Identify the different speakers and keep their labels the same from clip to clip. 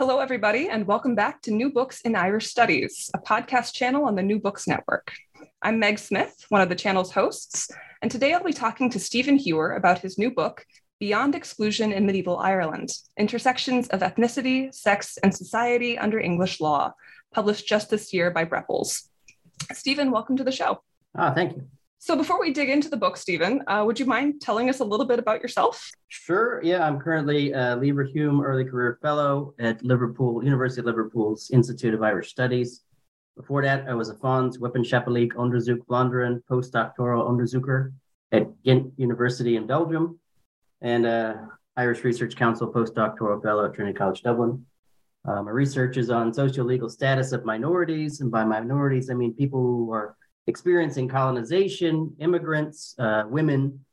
Speaker 1: Hello, everybody, and welcome back to New Books in Irish Studies, a podcast channel on the New Books Network. I'm Meg Smith, one of the channel's hosts, and today I'll be talking to Stephen Hewer about his new book, Beyond Exclusion in Medieval Ireland Intersections of Ethnicity, Sex, and Society Under English Law, published just this year by Brepols. Stephen, welcome to the show.
Speaker 2: Ah, thank you.
Speaker 1: So, before we dig into the book, Stephen, uh, would you mind telling us a little bit about yourself?
Speaker 2: Sure. Yeah, I'm currently a Leverhulme Early Career Fellow at Liverpool, University of Liverpool's Institute of Irish Studies. Before that, I was a Fonds Wetenschappelijk Onderzoek Vlaanderen postdoctoral onderzoeker at Ghent University in Belgium and uh, Irish Research Council postdoctoral fellow at Trinity College Dublin. Uh, my research is on social legal status of minorities, and by minorities, I mean people who are experiencing colonization, immigrants, uh, women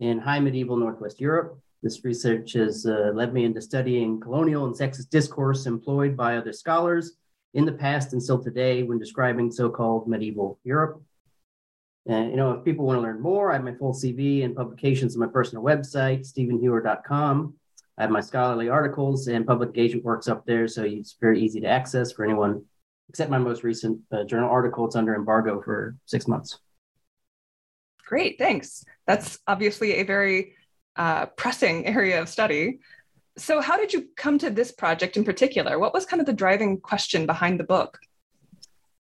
Speaker 2: in high medieval Northwest Europe. This research has uh, led me into studying colonial and sexist discourse employed by other scholars in the past and still today when describing so-called medieval Europe. And you know, if people want to learn more, I have my full CV and publications on my personal website, stephenhewer.com. I have my scholarly articles and public engagement works up there, so it's very easy to access for anyone except my most recent uh, journal article. It's under embargo for six months.
Speaker 1: Great, thanks. That's obviously a very uh, pressing area of study. So, how did you come to this project in particular? What was kind of the driving question behind the book?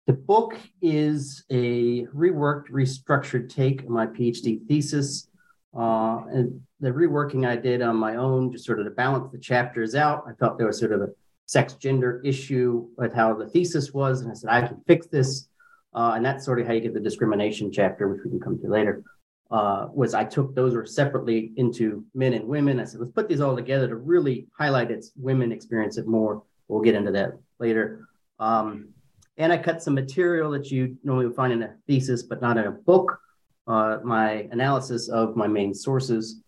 Speaker 2: The book is a reworked, restructured take on my PhD thesis. Uh, and the reworking I did on my own, just sort of to balance the chapters out. I felt there was sort of a sex gender issue with how the thesis was. And I said, I can fix this. Uh, and that's sort of how you get the discrimination chapter, which we can come to later. Uh, was I took those were separately into men and women. I said, let's put these all together to really highlight its women experience it more. We'll get into that later. Um, and I cut some material that you normally would find in a thesis, but not in a book. Uh, my analysis of my main sources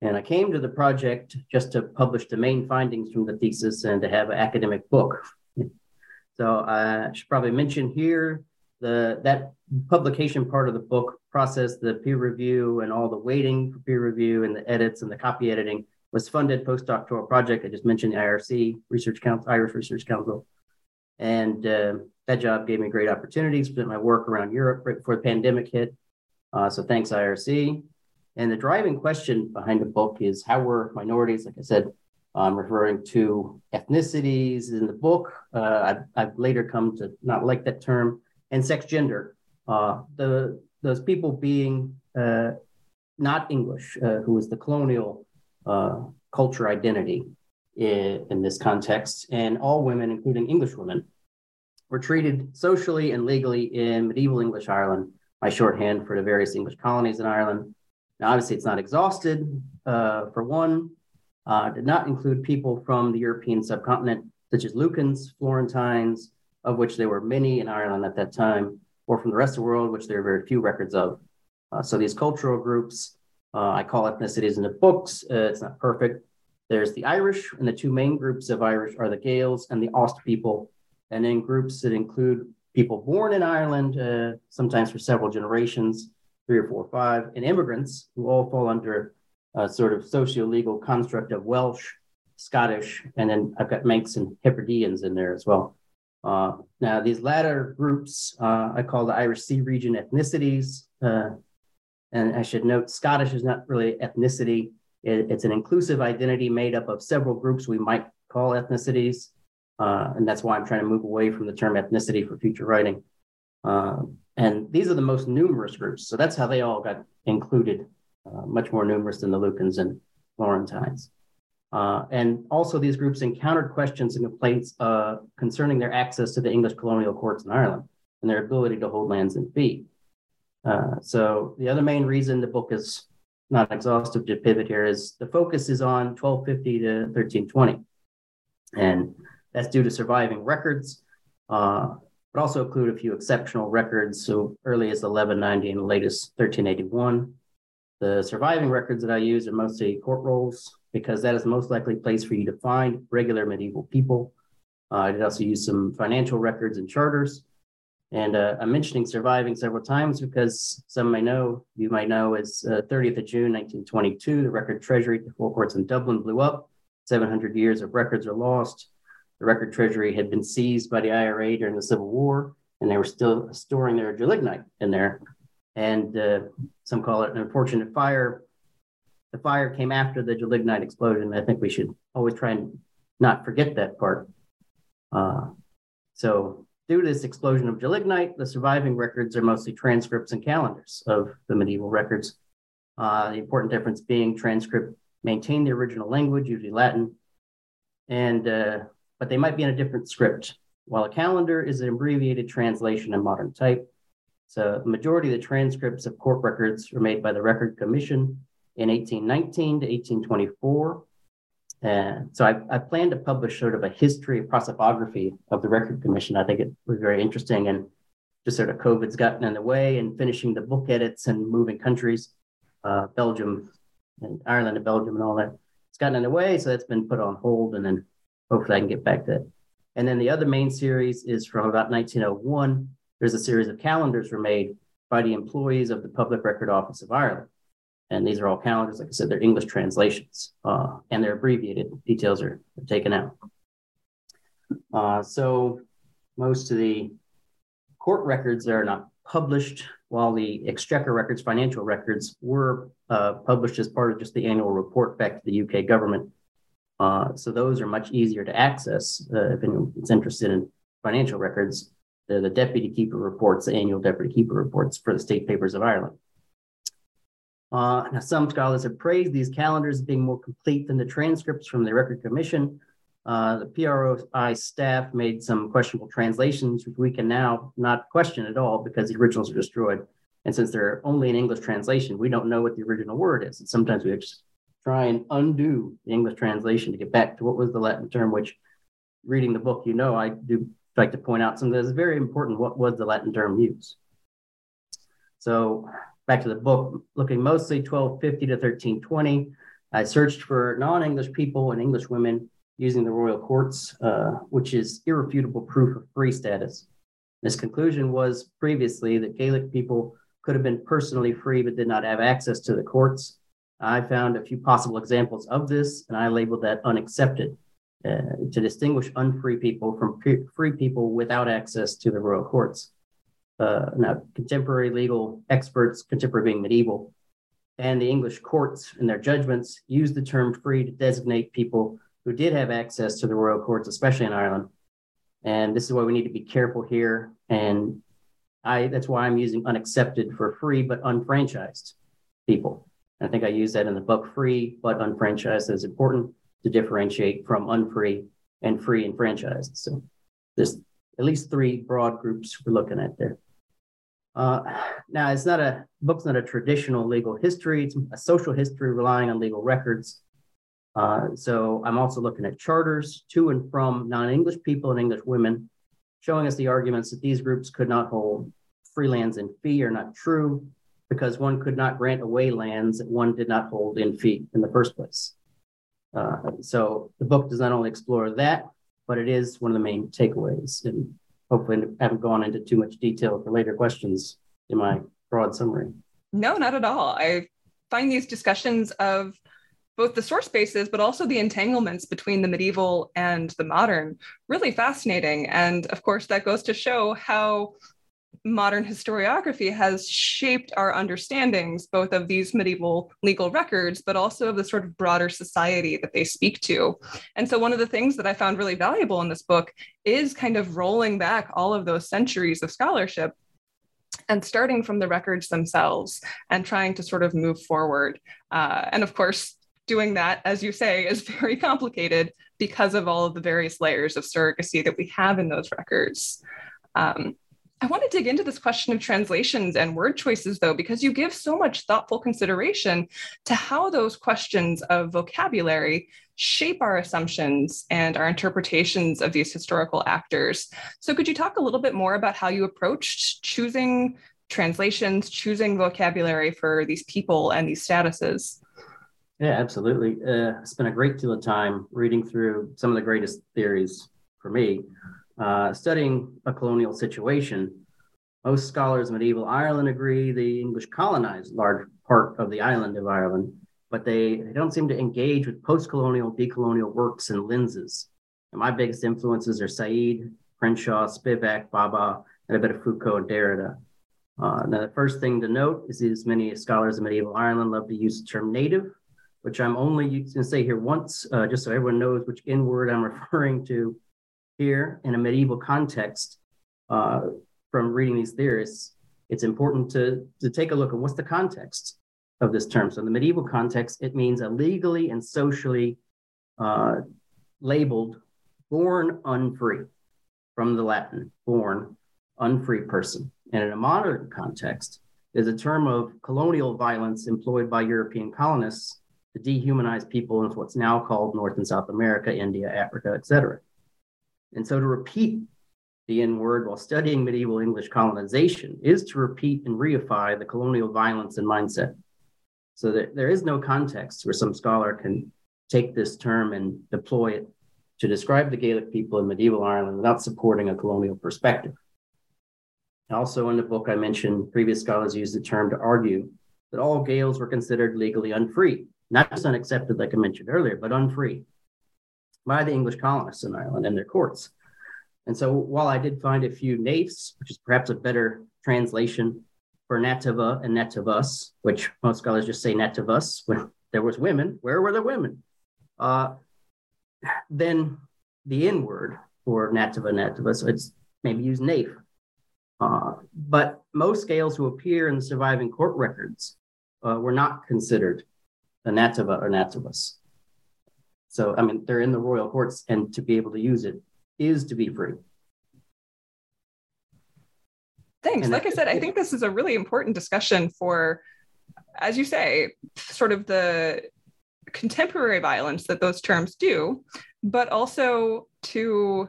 Speaker 2: and I came to the project just to publish the main findings from the thesis and to have an academic book. So I should probably mention here the that publication part of the book process, the peer review and all the waiting for peer review and the edits and the copy editing was funded postdoctoral project. I just mentioned the IRC Research Council, Irish Research Council, and uh, that job gave me great opportunities. Spent my work around Europe right before the pandemic hit. Uh, so thanks IRC. And the driving question behind the book is how were minorities, like I said, I'm referring to ethnicities in the book. Uh, I've, I've, later come to not like that term, and sex gender. Uh, the those people being uh, not English, uh, who is the colonial uh, culture identity in, in, this context, and all women, including English women, were treated socially and legally in medieval English Ireland, my shorthand for the various English colonies in Ireland, now, obviously, it's not exhausted. Uh, for one, uh, did not include people from the European subcontinent, such as Lucans, Florentines, of which there were many in Ireland at that time, or from the rest of the world, which there are very few records of. Uh, so these cultural groups, uh, I call ethnicities in the books. Uh, it's not perfect. There's the Irish, and the two main groups of Irish are the Gaels and the Ost people, and then groups that include people born in Ireland, uh, sometimes for several generations, three or four, or five, and immigrants who all fall under a sort of socio-legal construct of Welsh, Scottish, and then I've got Manx and Hebrideans in there as well. Uh, now, these latter groups uh, I call the Irish Sea region ethnicities. Uh, and I should note Scottish is not really ethnicity. It, it's an inclusive identity made up of several groups we might call ethnicities. Uh, and that's why I'm trying to move away from the term ethnicity for future writing. Uh, and these are the most numerous groups. So that's how they all got included, uh, much more numerous than the Lucans and Florentines. Uh, and also, these groups encountered questions and complaints uh, concerning their access to the English colonial courts in Ireland and their ability to hold lands in fee. Uh, so, the other main reason the book is not exhaustive to pivot here is the focus is on 1250 to 1320. And that's due to surviving records, uh, but also include a few exceptional records, so early as 1190 and latest 1381. The surviving records that I use are mostly court rolls because that is the most likely place for you to find regular medieval people. Uh, I did also use some financial records and charters. And uh, I'm mentioning surviving several times because some may know, you might know, is uh, 30th of June, 1922, the record treasury the Four Courts in Dublin blew up. 700 years of records are lost. The record treasury had been seized by the IRA during the Civil War, and they were still storing their gelignite in there. And uh, some call it an unfortunate fire. The fire came after the gelignite explosion. I think we should always try and not forget that part. Uh, so, due to this explosion of gelignite, the surviving records are mostly transcripts and calendars of the medieval records. Uh, the important difference being transcript maintain the original language, usually Latin, and uh, but they might be in a different script. While a calendar is an abbreviated translation in modern type, so the majority of the transcripts of court records were made by the Record Commission in 1819 to 1824. And so I, I plan to publish sort of a history, of prosopography of the Record Commission. I think it was very interesting and just sort of COVID's gotten in the way and finishing the book edits and moving countries, uh, Belgium and Ireland and Belgium and all that. It's gotten in the way, so that's been put on hold, and then hopefully I can get back to it. And then the other main series is from about 1901. There's a series of calendars were made by the employees of the Public Record Office of Ireland. And these are all calendars, like I said, they're English translations uh, and they're abbreviated. Details are, are taken out. Uh, so most of the court records are not published, while the exchequer records, financial records, were uh, published as part of just the annual report back to the UK government. Uh, so those are much easier to access uh, if anyone's interested in financial records. They're the deputy keeper reports, the annual deputy keeper reports for the state papers of Ireland. Uh, now, some scholars have praised these calendars as being more complete than the transcripts from the Record Commission. Uh, the PROI staff made some questionable translations, which we can now not question at all because the originals are destroyed. And since they're only an English translation, we don't know what the original word is. And sometimes we just try and undo the English translation to get back to what was the Latin term, which reading the book, you know, I do like to point out something that's very important. What was the Latin term used? So back to the book, looking mostly 1250 to 1320. I searched for non-English people and English women using the royal courts, uh, which is irrefutable proof of free status. This conclusion was previously that Gaelic people could have been personally free but did not have access to the courts. I found a few possible examples of this, and I labeled that unaccepted uh, to distinguish unfree people from free people without access to the royal courts uh, now contemporary legal experts, contemporary being medieval, and the English courts in their judgments use the term free to designate people who did have access to the royal courts, especially in Ireland. And this is why we need to be careful here. And I that's why I'm using unaccepted for free but unfranchised people. I think I use that in the book free but unfranchised is important to differentiate from unfree and free and franchised. So there's at least three broad groups we're looking at there. Uh, now, it's not a book's not a traditional legal history; it's a social history relying on legal records. Uh, so, I'm also looking at charters to and from non-English people and English women, showing us the arguments that these groups could not hold free lands in fee are not true, because one could not grant away lands that one did not hold in fee in the first place. Uh, so, the book does not only explore that, but it is one of the main takeaways. And hopefully I haven't gone into too much detail for later questions in my broad summary.
Speaker 1: No, not at all. I find these discussions of both the source bases, but also the entanglements between the medieval and the modern really fascinating. And of course, that goes to show how modern historiography has shaped our understandings both of these medieval legal records, but also of the sort of broader society that they speak to. And so, one of the things that I found really valuable in this book is kind of rolling back all of those centuries of scholarship and starting from the records themselves and trying to sort of move forward. Uh, and of course, doing that, as you say, is very complicated because of all of the various layers of surrogacy that we have in those records. Um, I want to dig into this question of translations and word choices, though, because you give so much thoughtful consideration to how those questions of vocabulary shape our assumptions and our interpretations of these historical actors. So, could you talk a little bit more about how you approached choosing translations, choosing vocabulary for these people and these statuses?
Speaker 2: Yeah, absolutely. Uh, spent a great deal of time reading through some of the greatest theories for me uh, studying a colonial situation, most scholars of medieval Ireland agree the English colonized large part of the island of Ireland, but they, they don't seem to engage with post-colonial, decolonial works and lenses. And my biggest influences are Said, Crenshaw, Spivak, Bhabha, and a bit of Foucault and Derrida. Uh, now, the first thing to note is as many scholars of medieval Ireland love to use the term native, which I'm only going to say here once, uh, just so everyone knows which N word I'm referring to here in a medieval context uh, from reading these theorists, it's important to, to take a look at what's the context of this term. So, in the medieval context, it means a legally and socially uh, labeled born unfree from the Latin, born unfree person. And in a modern context, is a term of colonial violence employed by European colonists to dehumanize people in what's now called North and South America, India, Africa, etc. And so to repeat the N word while studying medieval English colonization is to repeat and reify the colonial violence and mindset. So there is no context where some scholar can take this term and deploy it to describe the Gaelic people in medieval Ireland without supporting a colonial perspective. Also, in the book, I mentioned previous scholars used the term to argue that all Gaels were considered legally unfree, not just unaccepted, like I mentioned earlier, but unfree by the English colonists in Ireland and their courts. And so while I did find a few naifs, which is perhaps a better translation for nativa and nativus, which most scholars just say nativus when there was women, where were the women? Uh, then the N word for nativa nativus, it's maybe use naif. Uh, but most Gaels who appear in the surviving court records uh, were not considered a nativa or nativus. So, I mean, they're in the royal courts, and to be able to use it is to be free.
Speaker 1: Thanks. And like I said, I think this is a really important discussion for, as you say, sort of the contemporary violence that those terms do, but also to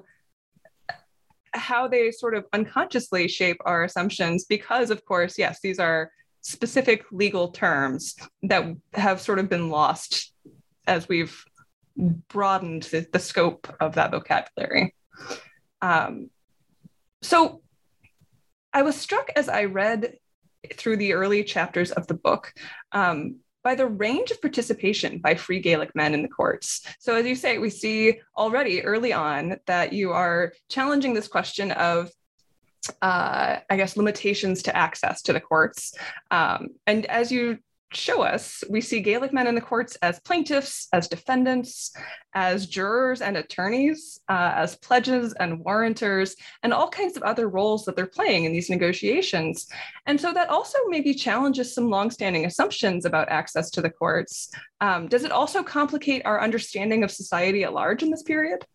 Speaker 1: how they sort of unconsciously shape our assumptions because of course yes these are specific legal terms that have sort of been lost as we've broadened the, the scope of that vocabulary. Um, so I was struck as I read through the early chapters of the book um, by the range of participation by free Gaelic men in the courts. So, as you say, we see already early on that you are challenging this question of uh, I guess, limitations to access to the courts. Um, and as you show us, we see Gaelic men in the courts as plaintiffs, as defendants, as jurors and attorneys, uh, as pledges and warranters, and all kinds of other roles that they're playing in these negotiations. And so that also maybe challenges some longstanding assumptions about access to the courts. Um, does it also complicate our understanding of society at large in this period?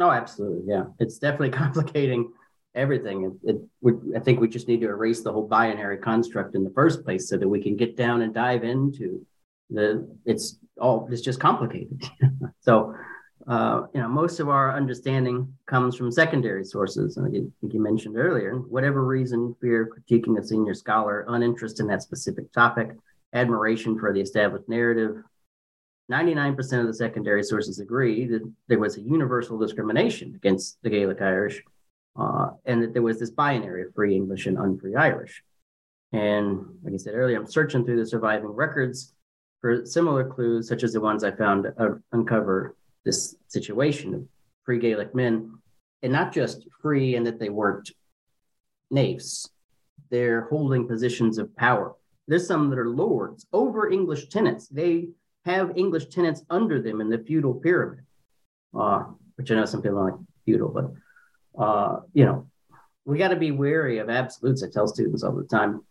Speaker 2: Oh, absolutely. Yeah. It's definitely complicating everything. It, it I think we just need to erase the whole binary construct in the first place so that we can get down and dive into the. It's all. It's just complicated. so, uh, you know, most of our understanding comes from secondary sources. I think you mentioned earlier. Whatever reason fear critiquing a senior scholar, uninterest in that specific topic, admiration for the established narrative. 99% of the secondary sources agree that there was a universal discrimination against the Gaelic Irish uh, and that there was this binary of free English and unfree Irish. And like I said earlier, I'm searching through the surviving records for similar clues, such as the ones I found uh, uncover this situation of free Gaelic men, and not just free and that they weren't knaves. They're holding positions of power. There's some that are lords over English tenants. They have English tenants under them in the feudal pyramid, uh, which I know some people don't like feudal, but uh, you know, we got to be wary of absolutes. I tell students all the time.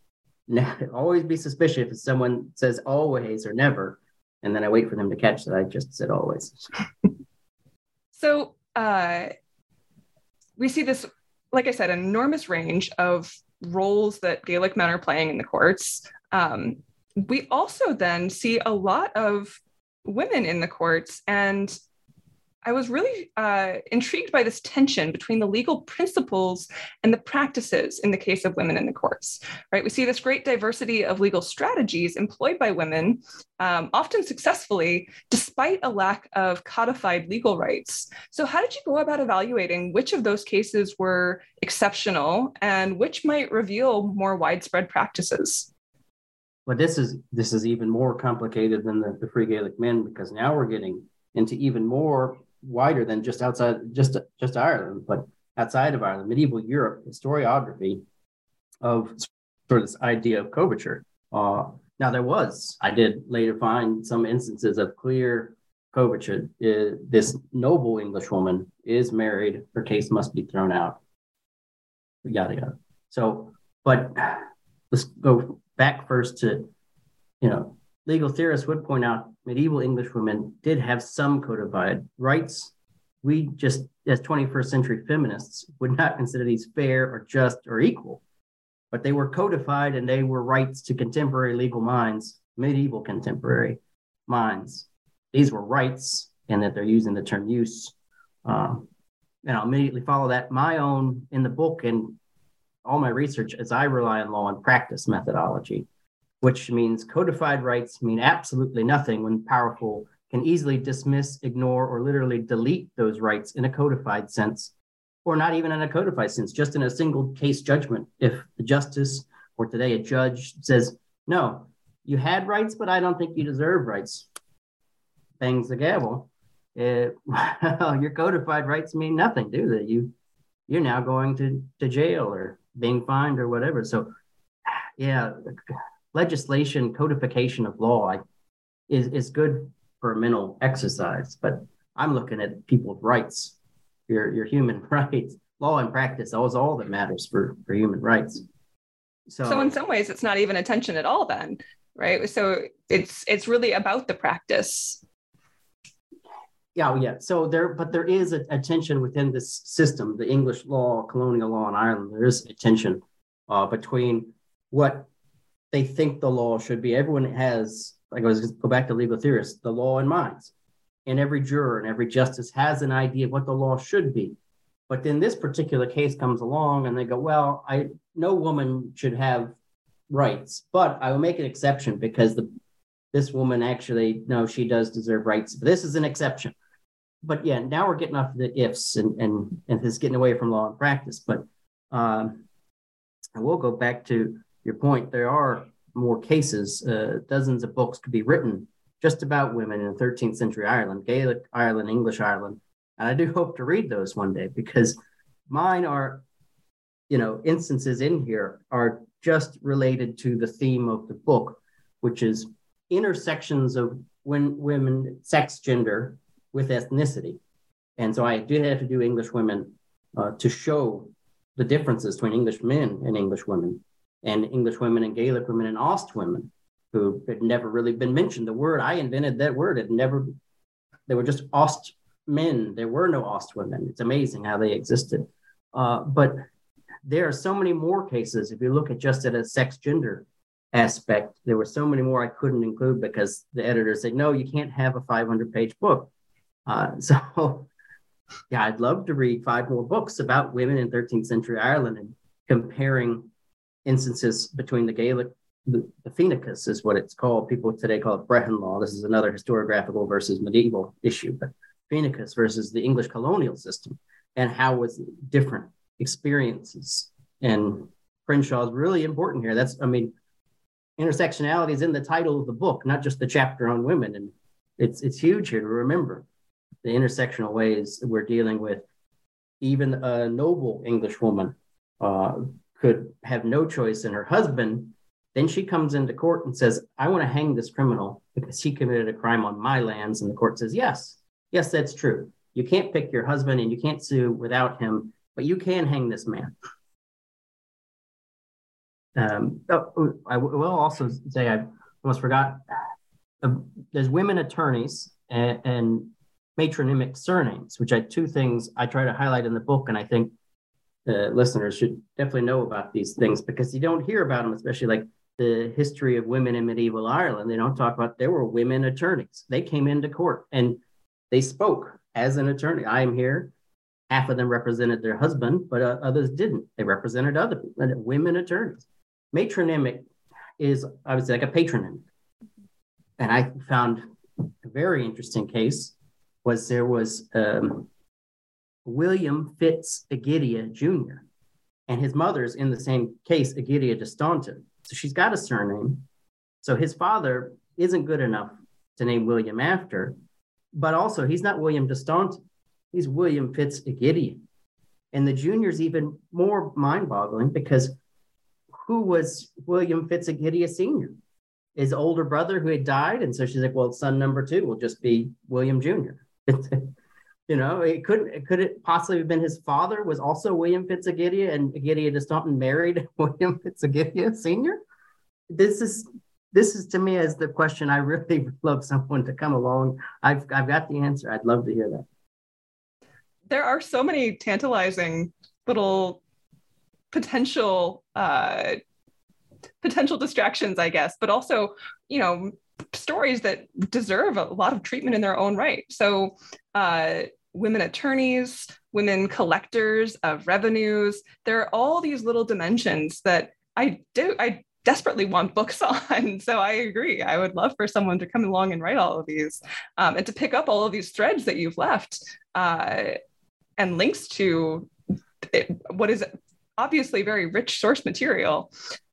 Speaker 2: always be suspicious if someone says always or never, and then I wait for them to catch that I just said always.
Speaker 1: so uh, we see this, like I said, enormous range of roles that Gaelic men are playing in the courts. Um, we also then see a lot of women in the courts and I was really uh, intrigued by this tension between the legal principles and the practices in the case of women in the courts. Right, we see this great diversity of legal strategies employed by women, um, often successfully, despite a lack of codified legal rights. So, how did you go about evaluating which of those cases were exceptional and which might reveal more widespread practices?
Speaker 2: Well, this is this is even more complicated than the, the Free Gaelic men because now we're getting into even more wider than just outside just just Ireland, but outside of Ireland, medieval Europe historiography of sort of this idea of coverture. Uh, now there was, I did later find some instances of clear coverture. Uh, this noble English woman is married; her case must be thrown out. Yada yada. So, but let's go back first to, you know, legal theorists would point out medieval English women did have some codified rights. We just, as 21st century feminists, would not consider these fair or just or equal, but they were codified and they were rights to contemporary legal minds, medieval contemporary minds. These were rights, and that they're using the term use. Um, and I'll immediately follow that. My own in the book and all my research, as I rely on law and practice methodology which means codified rights mean absolutely nothing when powerful can easily dismiss, ignore, or literally delete those rights in a codified sense, or not even in a codified sense, just in a single case judgment. If the justice or today a judge says, no, you had rights, but I don't think you deserve rights, bangs the gavel. It, well, your codified rights mean nothing, do they? You, you're now going to, to jail or being fined or whatever. So, yeah, legislation, codification of law is, is good for mental exercise, but I'm looking at people's rights, your, your human rights. Law and practice that was all that matters for, for human rights.
Speaker 1: So, so in some ways, it's not even attention at all, then, right? So it's it's really about the practice.
Speaker 2: Yeah, oh, yeah. So there, but there is a, a tension within this system, the English law, colonial law in Ireland. There is a tension uh, between what they think the law should be. Everyone has, like I was go back to legal theorists, the law in mind. And every juror and every justice has an idea of what the law should be. But then this particular case comes along and they go, well, I no woman should have rights, but I will make an exception because the this woman actually no, she does deserve rights. But this is an exception. But yeah, now we're getting off the ifs and and and this getting away from law and practice. But um, I will go back to your point, there are more cases. Uh, dozens of books could be written just about women in 13th century Ireland, Gaelic Ireland, English Ireland. And I do hope to read those one day because mine are, you know, instances in here are just related to the theme of the book, which is intersections of when women, sex, gender with ethnicity. And so I did have to do English women uh, to show the differences between English men and English women and English women and Gaelic women and Ost women who had never really been mentioned. The word I invented that word had never. They were just Ost men. There were no Ost women. It's amazing how they existed. Uh, but there are so many more cases. If you look at just at a sex gender aspect, there were so many more I couldn't include because the editor said, no, you can't have a 500 page book. Uh, so, yeah, I'd love to read five more books about women in 13th century Ireland and comparing instances between the Gaelic, the, the Fénechas is what it's called. People today call it Brehon law. This is another historiographical versus medieval issue, but Fénechas versus the English colonial system and how was different experiences. And Crenshaw is really important here. That's, I mean, intersectionality is in the title of the book, not just the chapter on women. And it's it's huge here to remember the intersectional ways we're dealing with even a noble English woman uh, could have no choice in her husband then she comes into court and says i want to hang this criminal because he committed a crime on my lands and the court says yes yes that's true you can't pick your husband and you can't sue without him but you can hang this man um, oh, I will also say I almost forgot. Uh, there's women attorneys and, and matronymic surnames, which are two things I try to highlight in the book, and I think the listeners should definitely know about these things because you don't hear about them, especially like the history of women in medieval Ireland. They don't talk about there were women attorneys. They came into court and they spoke as an attorney. I am here. Half of them represented their husband, but uh, others didn't. They represented other people, women attorneys. Matronymic is, I would say, like a patronym. And I found a very interesting case was there was um, William Fitz Agidia Jr. and his mother's in the same case, Agidia de Staunton. So she's got a surname. So his father isn't good enough to name William after, but also he's not William de Staunton. He's William Fitz Agidia. And the junior's even more mind boggling because who was William Fitzagidia Sr., his older brother who had died. And so she's like, well, son number two will just be William Jr. you know, it couldn't, could it possibly have been his father was also William Fitzagidia and Agidia de Staunton married William Fitzagidia Sr.? This is, this is to me as the question I really love someone to come along. I've, I've got the answer. I'd love to hear that.
Speaker 1: There are so many tantalizing little potential uh, potential distractions, I guess, but also, you know, stories that deserve a lot of treatment in their own right. So, uh, women attorneys, women collectors of revenues, there are all these little dimensions that I do, I desperately want books on. So I agree. I would love for someone to come along and write all of these um, and to pick up all of these threads that you've left uh, and links to it, what is obviously very rich source material.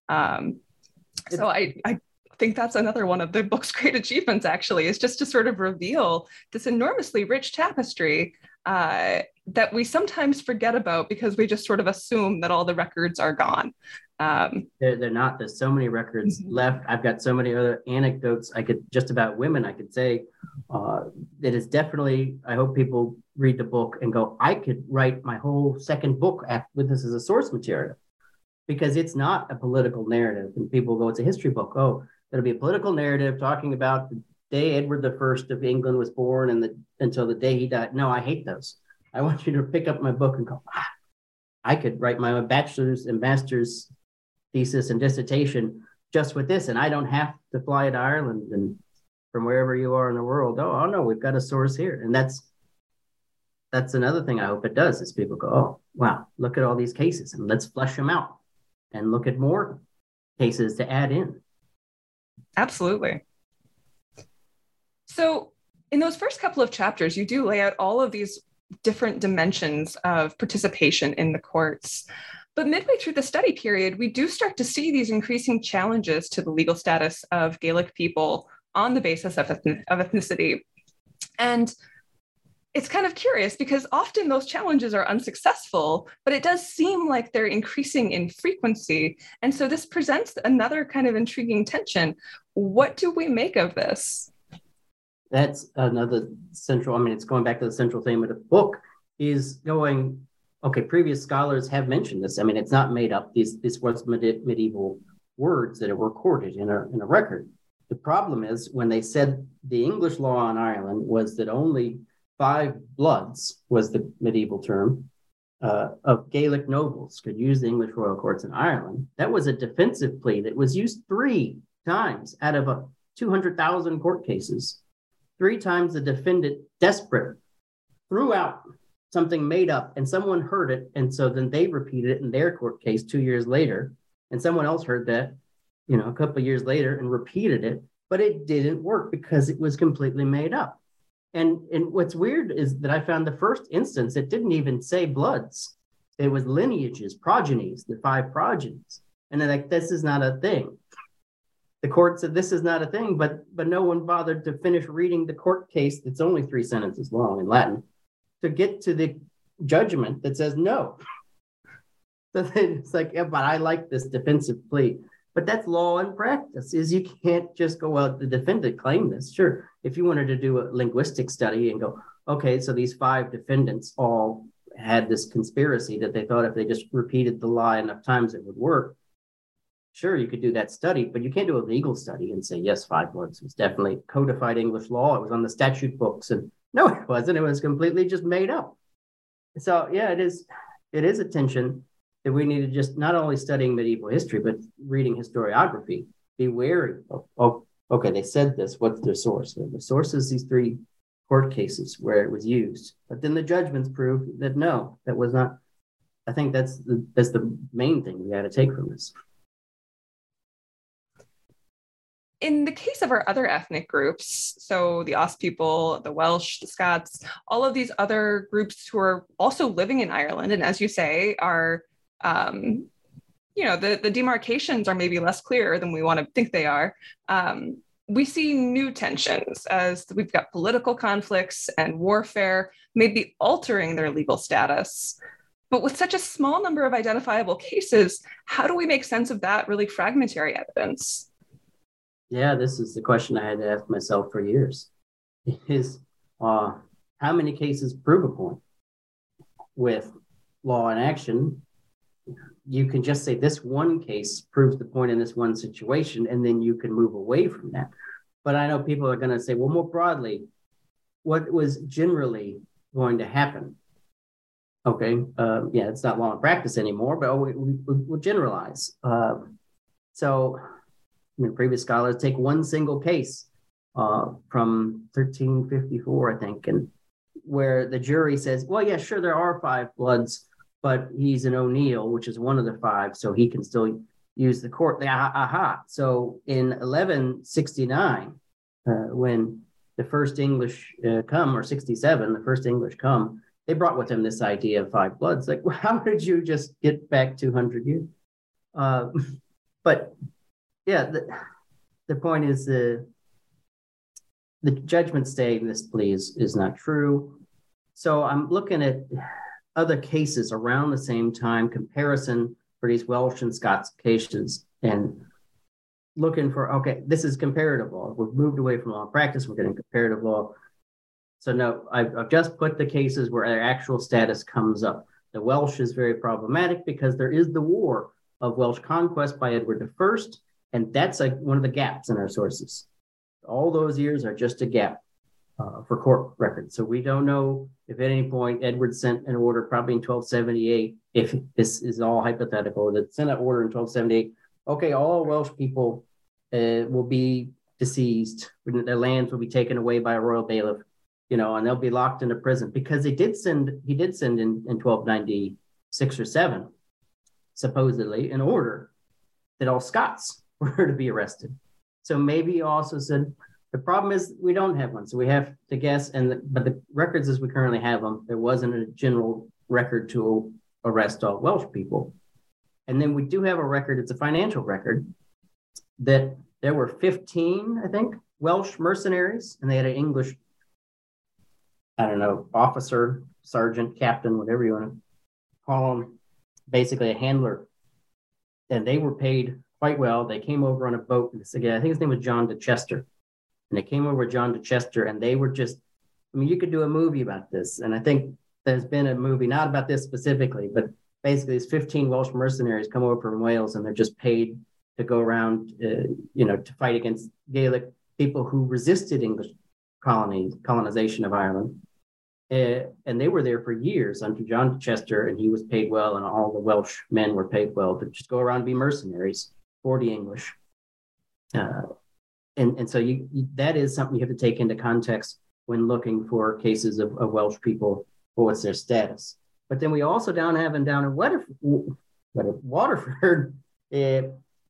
Speaker 1: Um, so I, I think that's another one of the book's great achievements, actually, is just to sort of reveal this enormously rich tapestry uh, that we sometimes forget about because we just sort of assume that all the records are gone.
Speaker 2: Um, they're, they're not. There's so many records mm-hmm. left. I've got so many other anecdotes I could just about women. I could say uh, it is definitely. I hope people read the book and go. I could write my whole second book with this as a source material because it's not a political narrative. And people go, it's a history book. Oh, it'll be a political narrative talking about the day Edward First of England was born and the until the day he died. No, I hate those. I want you to pick up my book and go. Ah, I could write my bachelor's and master's thesis and dissertation just with this, and I don't have to fly to Ireland and from wherever you are in the world. Oh, oh no, we've got a source here, and that's that's another thing I hope it does is people go, oh wow, look at all these cases, and let's flesh them out, and look at more cases to add in.
Speaker 1: Absolutely. So, in those first couple of chapters, you do lay out all of these different dimensions of participation in the courts. But midway through the study period, we do start to see these increasing challenges to the legal status of Gaelic people on the basis of, ethnic- of ethnicity. And it's kind of curious because often those challenges are unsuccessful, but it does seem like they're increasing in frequency. And so this presents another kind of intriguing tension. What do we make of this?
Speaker 2: That's another central, I mean, it's going back to the central theme of the book is going okay, previous scholars have mentioned this. I mean, it's not made up. These this was med- medieval words that are recorded in a in a record. The problem is when they said the English law in Ireland was that only five bloods was the medieval term uh, of Gaelic nobles could use the English royal courts in Ireland. That was a defensive plea that was used three times out of a 200,000 court cases. Three times the defendant, desperate, threw out something made up and someone heard it. And so then they repeated it in their court case two years later. And someone else heard that, you know, a couple years later and repeated it, but it didn't work because it was completely made up. And, and what's weird is that I found the first instance, it didn't even say bloods. It was lineages, progenies, the five progenies. And they're like, this is not a thing. The court said this is not a thing, but but no one bothered to finish reading the court case that's only three sentences long in Latin to get to the judgment that says no. So it's like, yeah, but I like this defensive plea. But that's law and practice. Is you can't just go, well, the defendant claimed this. Sure, if you wanted to do a linguistic study and go, okay, so these five defendants all had this conspiracy that they thought if they just repeated the lie enough times it would work. Sure, you could do that study, but you can't do a legal study and say, yes, five words was definitely codified English law. It was on the statute books. And no, it wasn't. It was completely just made up. So yeah, it is it is a tension that we need to just not only studying medieval history, but reading historiography, be wary of, oh, okay, they said this, what's their source? the source is these three court cases where it was used. But then the judgments prove that no, that was not. I think that's the, that's the main thing we got to take from this.
Speaker 1: In the case of our other ethnic groups, so the Os people, the Welsh, the Scots, all of these other groups who are also living in Ireland, and as you say, are um, you know the, the demarcations are maybe less clear than we want to think they are um, we see new tensions as we've got political conflicts and warfare maybe altering their legal status. But with such a small number of identifiable cases, how do we make sense of that really fragmentary evidence?
Speaker 2: Yeah, this is the question I had to ask myself for years. Is uh, how many cases prove a point? With law and action, you can just say this one case proves the point in this one situation, and then you can move away from that. But I know people are going to say, well, more broadly, what was generally going to happen? Okay, uh, yeah, it's not law and practice anymore, but we, we, we'll generalize. Uh, so, I mean, previous scholars take one single case uh, from 1354, I think, and where the jury says, well, yeah, sure, there are five bloods, but he's an O'Neill, which is one of the five, so he can still use the court. Aha. So in 1169, uh, when the first English uh, come, or 67, the first English come, they brought with them this idea of five bloods. Like, well, how did you just get back 200 years? Uh, but yeah, the, the point is the the judgment saying this plea is, is not true. So I'm looking at other cases around the same time, comparison for these Welsh and Scots cases and looking for, okay, this is comparative law. We've moved away from law practice, we're getting comparative law. So no, I've, I've just put the cases where their actual status comes up. The Welsh is very problematic because there is the war of Welsh conquest by Edward I, and that's like one of the gaps in our sources. All those years are just a gap uh, for court records. So we don't know if at any point Edward sent an order, probably in 1278, if this is all hypothetical, that sent an order in 1278, okay, all Welsh people uh, will be deceased, their lands will be taken away by a royal bailiff, you know, and they'll be locked into prison because they did send, he did send in, in 1296 or 7, supposedly, an order that all Scots were to be arrested. So maybe he also said, the problem is we don't have one, so we have to guess. And the, but the records as we currently have them, there wasn't a general record to arrest all Welsh people. And then we do have a record. It's a financial record that there were 15, I think, Welsh mercenaries, and they had an English, I don't know, officer, sergeant, captain, whatever you want to call them, basically a handler. And they were paid quite well. They came over on a boat. Again, I think his name was John de Chester and they came over John de Chester, and they were just, I mean, you could do a movie about this. And I think there's been a movie, not about this specifically, but basically these 15 Welsh mercenaries come over from Wales and they're just paid to go around, uh, you know, to fight against Gaelic people who resisted English colonization of Ireland. Uh, and they were there for years under John Chester, and he was paid well, and all the Welsh men were paid well to just go around and be mercenaries for the English. Uh, and, and so you, you, that is something you have to take into context when looking for cases of, of Welsh people for what's their status. But then we also down have and down in Waterford, Waterford uh,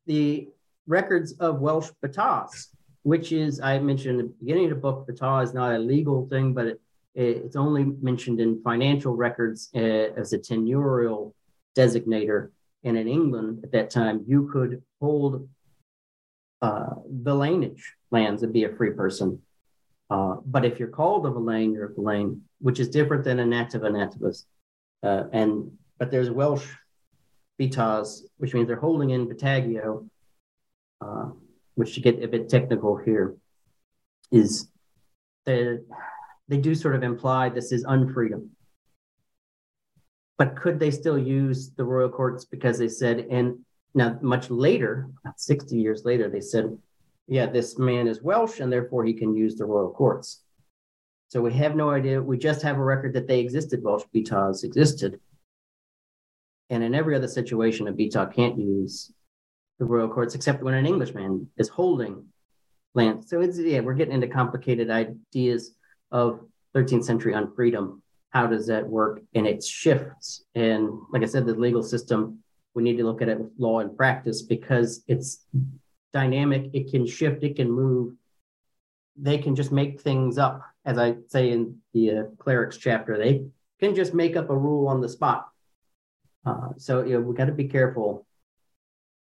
Speaker 2: the records of Welsh Betaghs, which is I mentioned in the beginning of the book. Betagh is not a legal thing, but it, it's only mentioned in financial records uh, as a tenurial designator. And in England at that time, you could hold uh, Villeinage lands and be a free person. Uh, but if you're called of a Villein, you're a Villein, which is different than a nativa nativus. Uh, and but there's Welsh Betaghs, which means they're holding in Betagio, uh, which to get a bit technical here, is that they do sort of imply this is unfreedom. But could they still use the royal courts because they said, and now much later, 60 years later, they said, yeah, this man is Welsh and therefore he can use the royal courts. So we have no idea. We just have a record that they existed, Welsh Betaghs existed. And in every other situation, a Betagh can't use the royal courts except when an Englishman is holding land. So it's yeah, we're getting into complicated ideas of 13th century unfreedom. How does that work? And it shifts. And like I said, the legal system, we need to look at it with law and practice because it's dynamic, it can shift, it can move. They can just make things up as I say in the uh, clerics chapter, they can just make up a rule on the spot. Uh, so you know, we got to be careful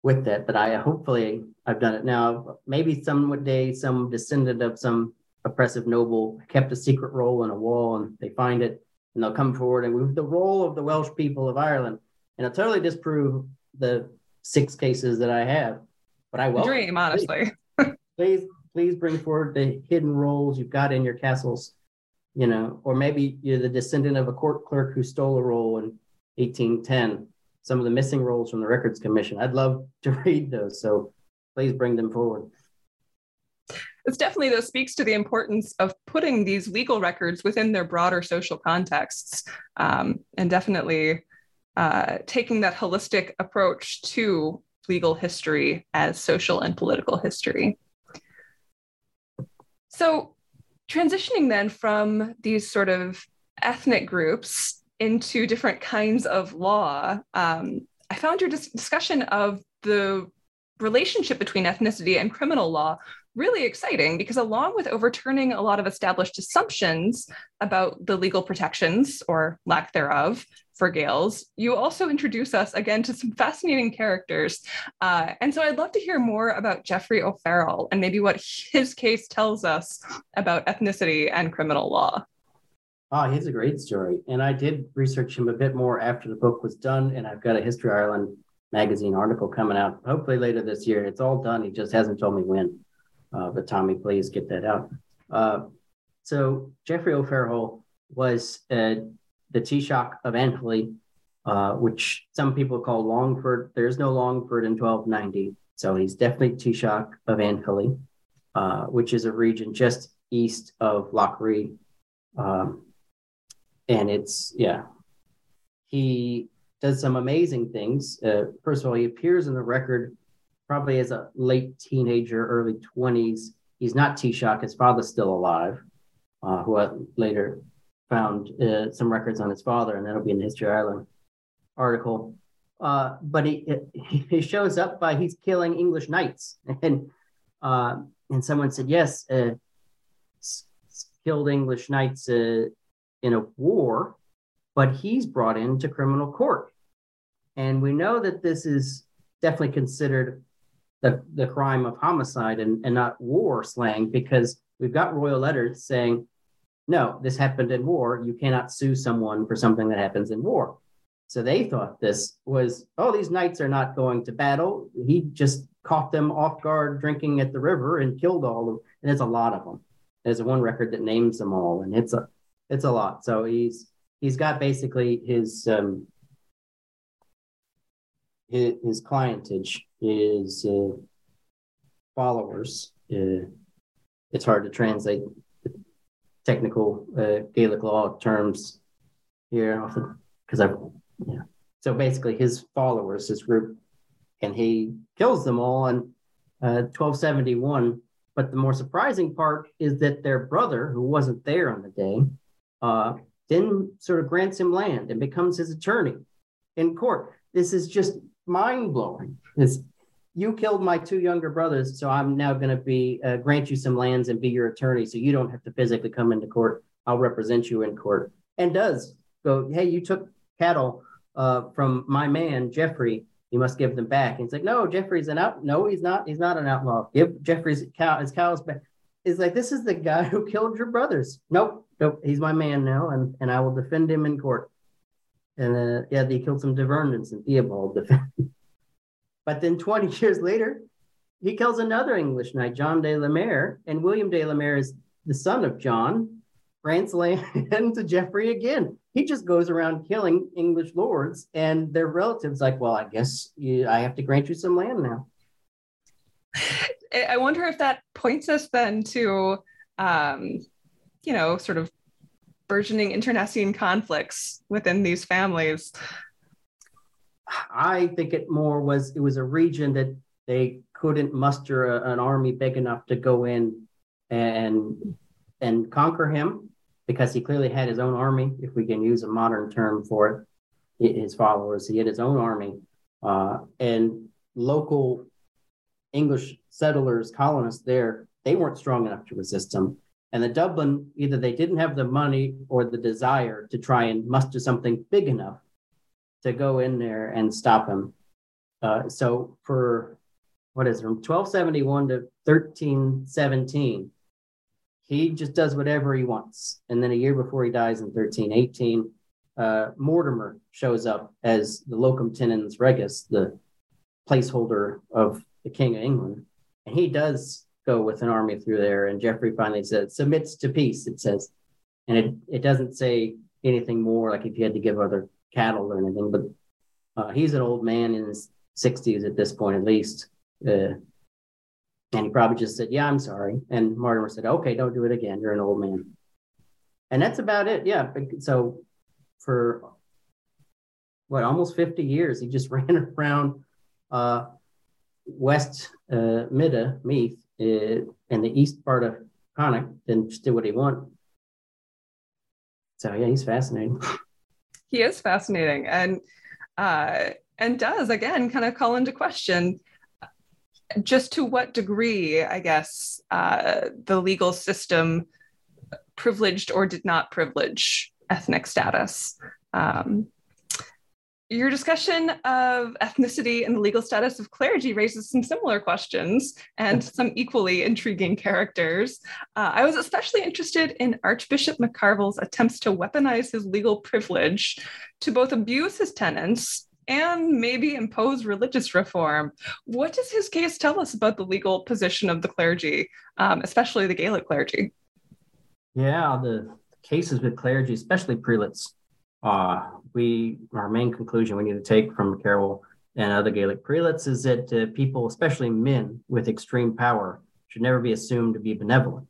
Speaker 2: with that. But I hopefully I've done it now. Maybe some day some descendant of some oppressive noble kept a secret roll in a wall, and they find it, and they'll come forward and with the roll of the Welsh people of Ireland, and I'll totally disprove the six cases that I have. But I will
Speaker 1: dream honestly.
Speaker 2: please please bring forward the hidden rolls you've got in your castles, you know, or maybe you're the descendant of a court clerk who stole a roll in 1810. Some of the missing rolls from the Records Commission. I'd love to read those. So please bring them forward.
Speaker 1: This definitely though speaks to the importance of putting these legal records within their broader social contexts, um, and definitely uh, taking that holistic approach to legal history as social and political history. So, transitioning then from these sort of ethnic groups into different kinds of law, um, I found your dis- discussion of the relationship between ethnicity and criminal law really exciting because, along with overturning a lot of established assumptions about the legal protections or lack thereof for Gaels, you also introduce us again to some fascinating characters. Uh, and so I'd love to hear more about Jeffrey O'Farrell and maybe what his case tells us about ethnicity and criminal law.
Speaker 2: Oh, he's a great story. And I did research him a bit more after the book was done. And I've got a History Ireland magazine article coming out hopefully later this year. It's all done. He just hasn't told me when. Uh, but Tommy, please get that out. Uh, so Jeffrey O'Farrell was uh, the Taoiseach of Annaly, uh, which some people call Longford. There's no Longford in 1290. So he's definitely Taoiseach of Annaly, uh, which is a region just east of Ree. Um, and it's, yeah, he does some amazing things. Uh, first of all, he appears in the record probably as a late teenager, early 20s. He's not Taoiseach, his father's still alive, uh, who later found uh, some records on his father, and that'll be in the History of Ireland article. Uh, but he he shows up by he's killing English knights, and uh, and someone said yes, uh, killed English knights uh, in a war, but he's brought into criminal court, and we know that this is definitely considered the, the crime of homicide and, and not war slang because we've got royal letters saying, no, this happened in war. You cannot sue someone for something that happens in war. So they thought this was, oh, these knights are not going to battle. He just caught them off guard drinking at the river and killed all of them. And there's a lot of them. There's one record that names them all, and it's a it's a lot. So he's he's got basically his um, his, his clientage is uh, followers. Uh, it's hard to translate technical uh, Gaelic law terms here because I, yeah. So basically, his followers, his group, and he kills them all in 1271. Uh, but the more surprising part is that their brother, who wasn't there on the day, uh, then sort of grants him land and becomes his attorney in court. This is just mind blowing. You killed my two younger brothers, so I'm now going to be uh, grant you some lands and be your attorney, so you don't have to physically come into court. I'll represent you in court, and does go. Hey, you took cattle uh, from my man Geoffrey. You must give them back. And it's like, no, Geoffrey's an out. No, he's not. He's not an outlaw. Give Geoffrey's cow his cows back. It's like this is the guy who killed your brothers. Nope, nope. He's my man now, and and I will defend him in court. And uh, yeah, they killed some Divernans and Theobald. But then 20 years later, he kills another English knight, John de la Mare, and William de la Mare is the son of John, grants land to Geoffrey again. He just goes around killing English lords, and their relatives like, well, I guess you, I have to grant you some land now.
Speaker 1: I wonder if that points us then to, um, you know, sort of burgeoning internecine conflicts within these families.
Speaker 2: I think it more was it was a region that they couldn't muster a, an army big enough to go in and and conquer him because he clearly had his own army, if we can use a modern term for it, his followers. He had his own army, uh, and local English settlers, colonists there, they weren't strong enough to resist him. And the Dublin, either they didn't have the money or the desire to try and muster something big enough to go in there and stop him. Uh, so for what is it, from 1271 to 1317, he just does whatever he wants. And then a year before he dies in 1318, uh, Mortimer shows up as the locum tenens regis, the placeholder of the King of England. And he does go with an army through there. And Geoffrey finally says, submits to peace, it says. And it, it doesn't say anything more, like if he had to give other cattle or anything, but uh, he's an old man in his 60s at this point, at least. Uh, and he probably just said, Yeah, I'm sorry. And Mortimer said, Okay, don't do it again. You're an old man. And that's about it. Yeah. So for what, almost 50 years, he just ran around uh, West uh, Midda, Meath, uh, and the east part of Connacht, and just did what he wanted. So yeah, he's fascinating.
Speaker 1: He is fascinating, and uh, and does again kind of call into question just to what degree, I guess, uh, the legal system privileged or did not privilege ethnic status. Um, your discussion of ethnicity and the legal status of clergy raises some similar questions and some equally intriguing characters. Uh, I was especially interested in Archbishop McCarville's attempts to weaponize his legal privilege to both abuse his tenants and maybe impose religious reform. What does his case tell us about the legal position of the clergy, um, especially the Gaelic clergy?
Speaker 2: Yeah, the cases with clergy, especially prelates, uh, we our main conclusion we need to take from Carroll and other Gaelic prelates is that uh, people, especially men with extreme power, should never be assumed to be benevolent,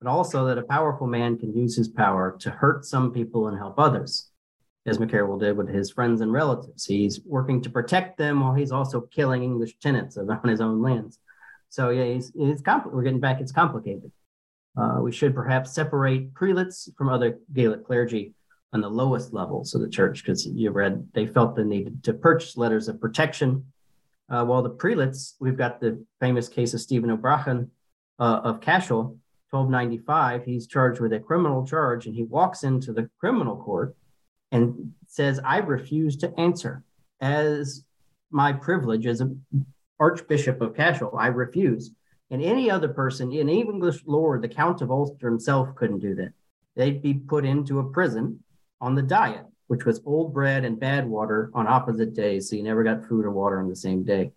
Speaker 2: but also that a powerful man can use his power to hurt some people and help others as McCarroll did with his friends and relatives. He's working to protect them while he's also killing English tenants on his own lands. So yeah, he's, it's compl- we're getting back. It's complicated. Uh, we should perhaps separate prelates from other Gaelic clergy on the lowest levels of the church, because you read they felt the need to purchase letters of protection. Uh, while the prelates, we've got the famous case of Stephen O'Brien uh, of Cashel, 1295. He's charged with a criminal charge, and he walks into the criminal court and says, I refuse to answer. As my privilege as an Archbishop of Cashel, I refuse. And any other person, an English lord, the Count of Ulster himself couldn't do that. They'd be put into a prison on the diet, which was old bread and bad water on opposite days. So you never got food or water on the same day.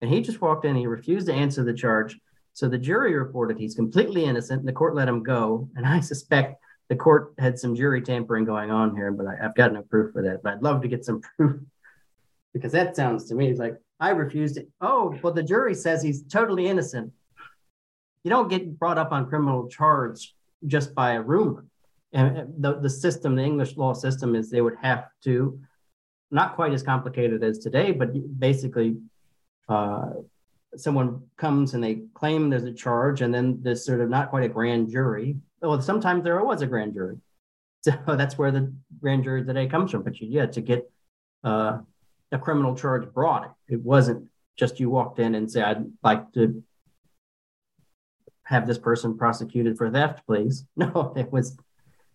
Speaker 2: And he just walked in, he refused to answer the charge. So the jury reported he's completely innocent, and the court let him go. And I suspect the court had some jury tampering going on here, but I, have got no proof for that. But I'd love to get some proof because that sounds to me like I refused it. Oh, well, the jury says he's totally innocent. You don't get brought up on criminal charge just by a rumor. And the, the system, the English law system, is they would have to, not quite as complicated as today, but basically, uh, someone comes and they claim there's a charge, and then there's sort of not quite a grand jury well, sometimes there was a grand jury. So that's where the grand jury today comes from. But you, yeah, to get uh, a criminal charge brought, it wasn't just you walked in and said, I'd like to have this person prosecuted for theft, please. No, it was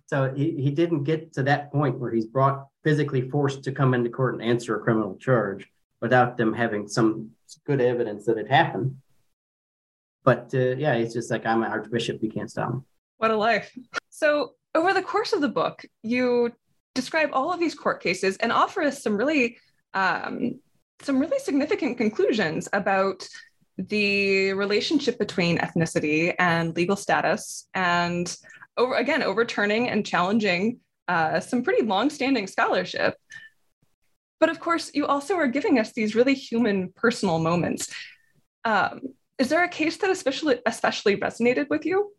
Speaker 2: so he, he didn't get to that point where he's brought physically forced to come into court and answer a criminal charge without them having some good evidence that it happened. But uh, yeah, it's just like I'm an archbishop, you can't stop me.
Speaker 1: What a life. So, over the course of the book, you describe all of these court cases and offer us some really um, some really significant conclusions about the relationship between ethnicity and legal status, and over again overturning and challenging uh, some pretty long-standing scholarship. But of course, you also are giving us these really human, personal moments. Um, is there a case that especially especially resonated with you?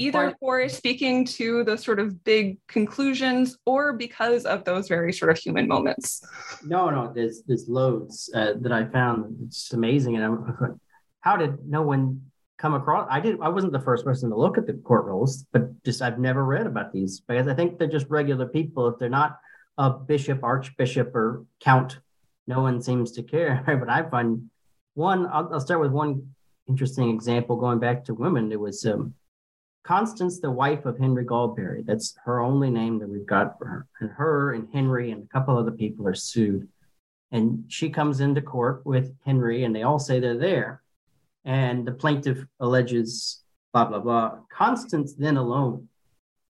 Speaker 1: either for speaking to those sort of big conclusions or because of those very sort of human moments?
Speaker 2: No, no, there's there's loads uh, that I found. It's amazing, and I'm how did no one come across? I did. I wasn't the first person to look at the court rules, but just I've never read about these because I think they're just regular people. If they're not a bishop, archbishop, or count, no one seems to care. But I find one. I'll, I'll start with one interesting example going back to women. It was um, Constance, the wife of Henry Gallberry, that's her only name that we've got for her. And her and Henry and a couple other people are sued. And she comes into court with Henry, and they all say they're there. And the plaintiff alleges blah, blah, blah. Constance, then alone,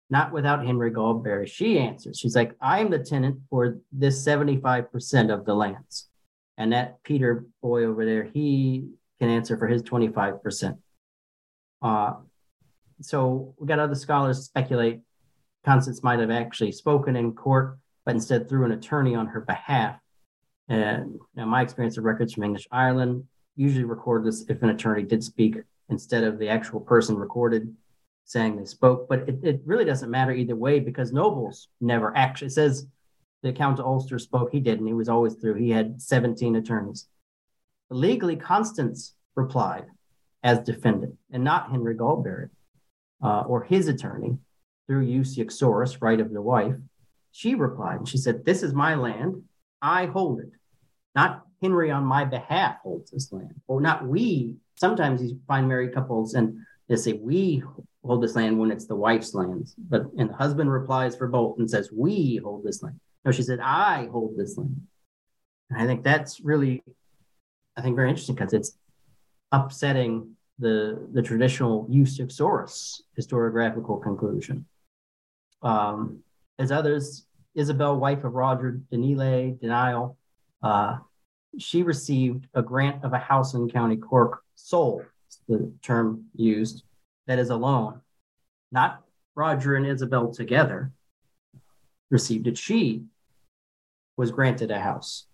Speaker 2: not without Henry Goldberry, she answers. She's like, I am the tenant for this 75% of the lands. And that Peter boy over there, he can answer for his 25%. Uh, so we got other scholars speculate Constance might have actually spoken in court, but instead through an attorney on her behalf. And now my experience of records from English Ireland usually record this if an attorney did speak instead of the actual person recorded saying they spoke. But it, it really doesn't matter either way because Nobles never actually says the Count of Ulster spoke. He didn't. He was always through. He had 17 attorneys. Legally, Constance replied as defendant and not Henry Gallberry uh, or his attorney jure uxoris, right of the wife, she replied, and she said, This is my land. I hold it. Not Henry on my behalf holds this land, or not we. Sometimes you find married couples and they say, We hold this land when it's the wife's land. But and the husband replies for both and says, We hold this land. No, she said, I hold this land. And I think that's really, I think, very interesting because it's upsetting the, the traditional use of source historiographical conclusion. Um, as others, Isabel, wife of Roger Denile, Denial, uh, she received a grant of a house in County Cork, sole, the term used, that is alone. Not Roger and Isabel together received it. She was granted a house.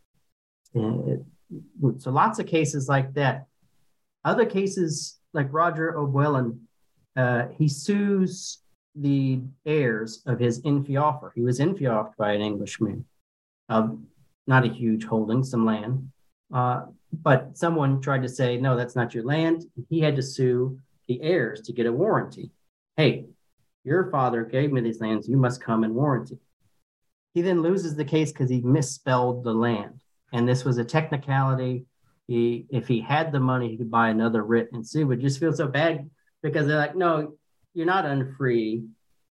Speaker 2: It, so lots of cases like that. Other cases like Roger O'Bwellan, uh, he sues the heirs of his enfeoffer. He was enfeoffed by an Englishman, uh, not a huge holding, some land. Uh, but someone tried to say, no, that's not your land. He had to sue the heirs to get a warranty. Hey, your father gave me these lands. You must come and warranty. He then loses the case because he misspelled the land. And this was a technicality he if he had the money, he could buy another writ and sue. But just feel so bad because they're like, no, you're not unfree.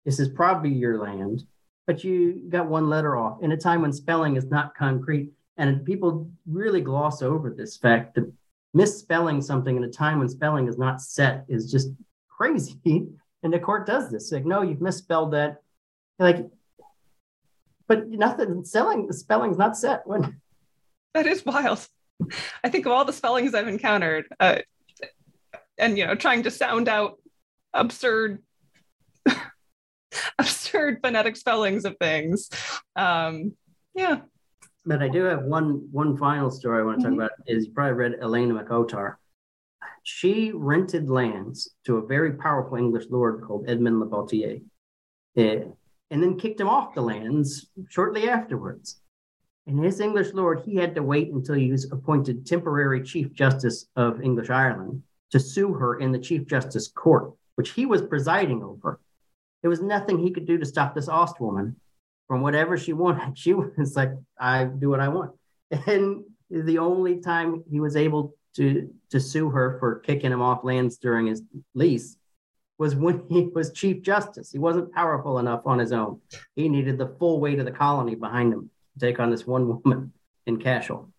Speaker 2: This is probably your land, but you got one letter off in a time when spelling is not concrete. And people really gloss over this fact that misspelling something in a time when spelling is not set is just crazy. And the court does this. Like, no, you've misspelled that. Like, but nothing selling the spelling's not set when
Speaker 1: that is wild. I think of all the spellings I've encountered, uh, and you know, trying to sound out absurd, absurd phonetic spellings of things. Um, yeah.
Speaker 2: But I do have one one final story I want to talk mm-hmm. about. Is you probably read Elena McOtar. She rented lands to a very powerful English lord called Edmund Le eh, and then kicked him off the lands shortly afterwards. And his English lord, he had to wait until he was appointed temporary Chief Justice of English Ireland to sue her in the Chief Justice Court, which he was presiding over. There was nothing he could do to stop this Ost woman from whatever she wanted. She was like, I do what I want. And the only time he was able to, to sue her for kicking him off lands during his lease was when he was Chief Justice. He wasn't powerful enough on his own. He needed the full weight of the colony behind him to take on this one woman in Cashel.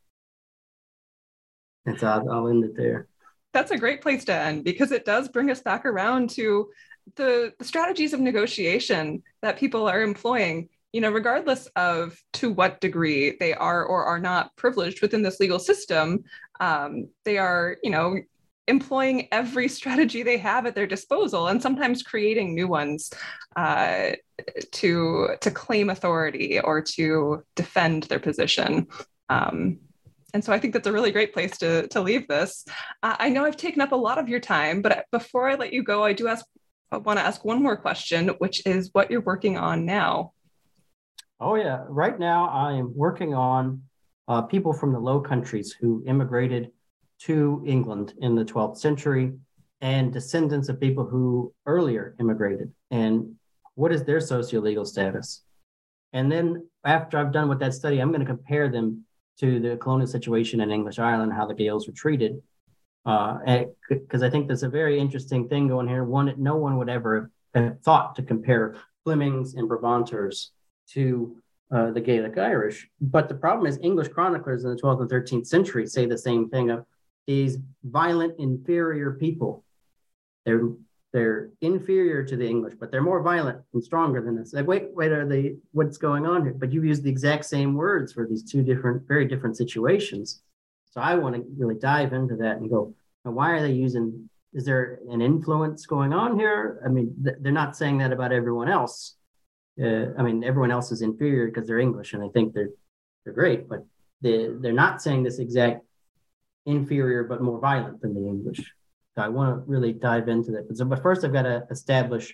Speaker 2: And so I'll, I'll end it there.
Speaker 1: That's a great place to end because it does bring us back around to the, strategies of negotiation that people are employing you know, regardless of to what degree they are or are not privileged within this legal system, um, they are, you know, employing every strategy they have at their disposal and sometimes creating new ones uh, to to claim authority or to defend their position. Um, and so I think that's a really great place to, to leave this. Uh, I know I've taken up a lot of your time, but before I let you go, I do ask, I want to ask one more question, which is what you're working on now.
Speaker 2: Oh, yeah. Right now, I am working on uh, people from the Low Countries who immigrated to England in the 12th century and descendants of people who earlier immigrated and what is their socio-legal status. And then after I've done with that study, I'm going to compare them to the colonial situation in English Ireland, how the Gaels were treated. Because uh, I think there's a very interesting thing going here. One, no one would ever have thought to compare Flemings and Brabanters to uh, the Gaelic Irish. But the problem is, English chroniclers in the 12th and 13th century say the same thing of these violent, inferior people. They're they're inferior to the English, but they're more violent and stronger than us. Like, wait, wait, are they? What's going on here? But you use the exact same words for these two different, very different situations. So I want to really dive into that and go, why are they using? Is there an influence going on here? I mean, th- they're not saying that about everyone else. Uh, I mean, everyone else is inferior because they're English, and I think they're they're great, but they they're not saying this exact inferior but more violent than the English. So I want to really dive into that. But, so, but first, I've got to establish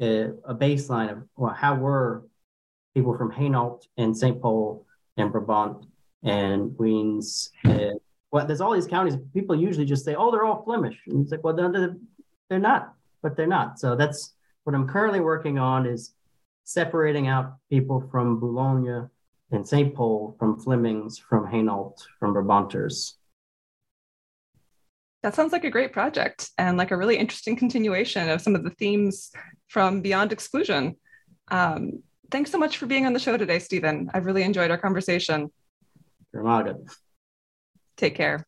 Speaker 2: a, a baseline of well, how were people from Hainault and St. Paul and Brabant and Queens. And, well, there's all these counties. People usually just say, "Oh, they're all Flemish," and it's like, well, they're, they're not, but they're not. So that's what I'm currently working on is separating out people from Boulogne and St. Paul from Flemings, from Hainault, from Brabanters.
Speaker 1: That sounds like a great project and like a really interesting continuation of some of the themes from Beyond Exclusion. Um, thanks so much for being on the show today, Stephen. I've really enjoyed our conversation. Take care.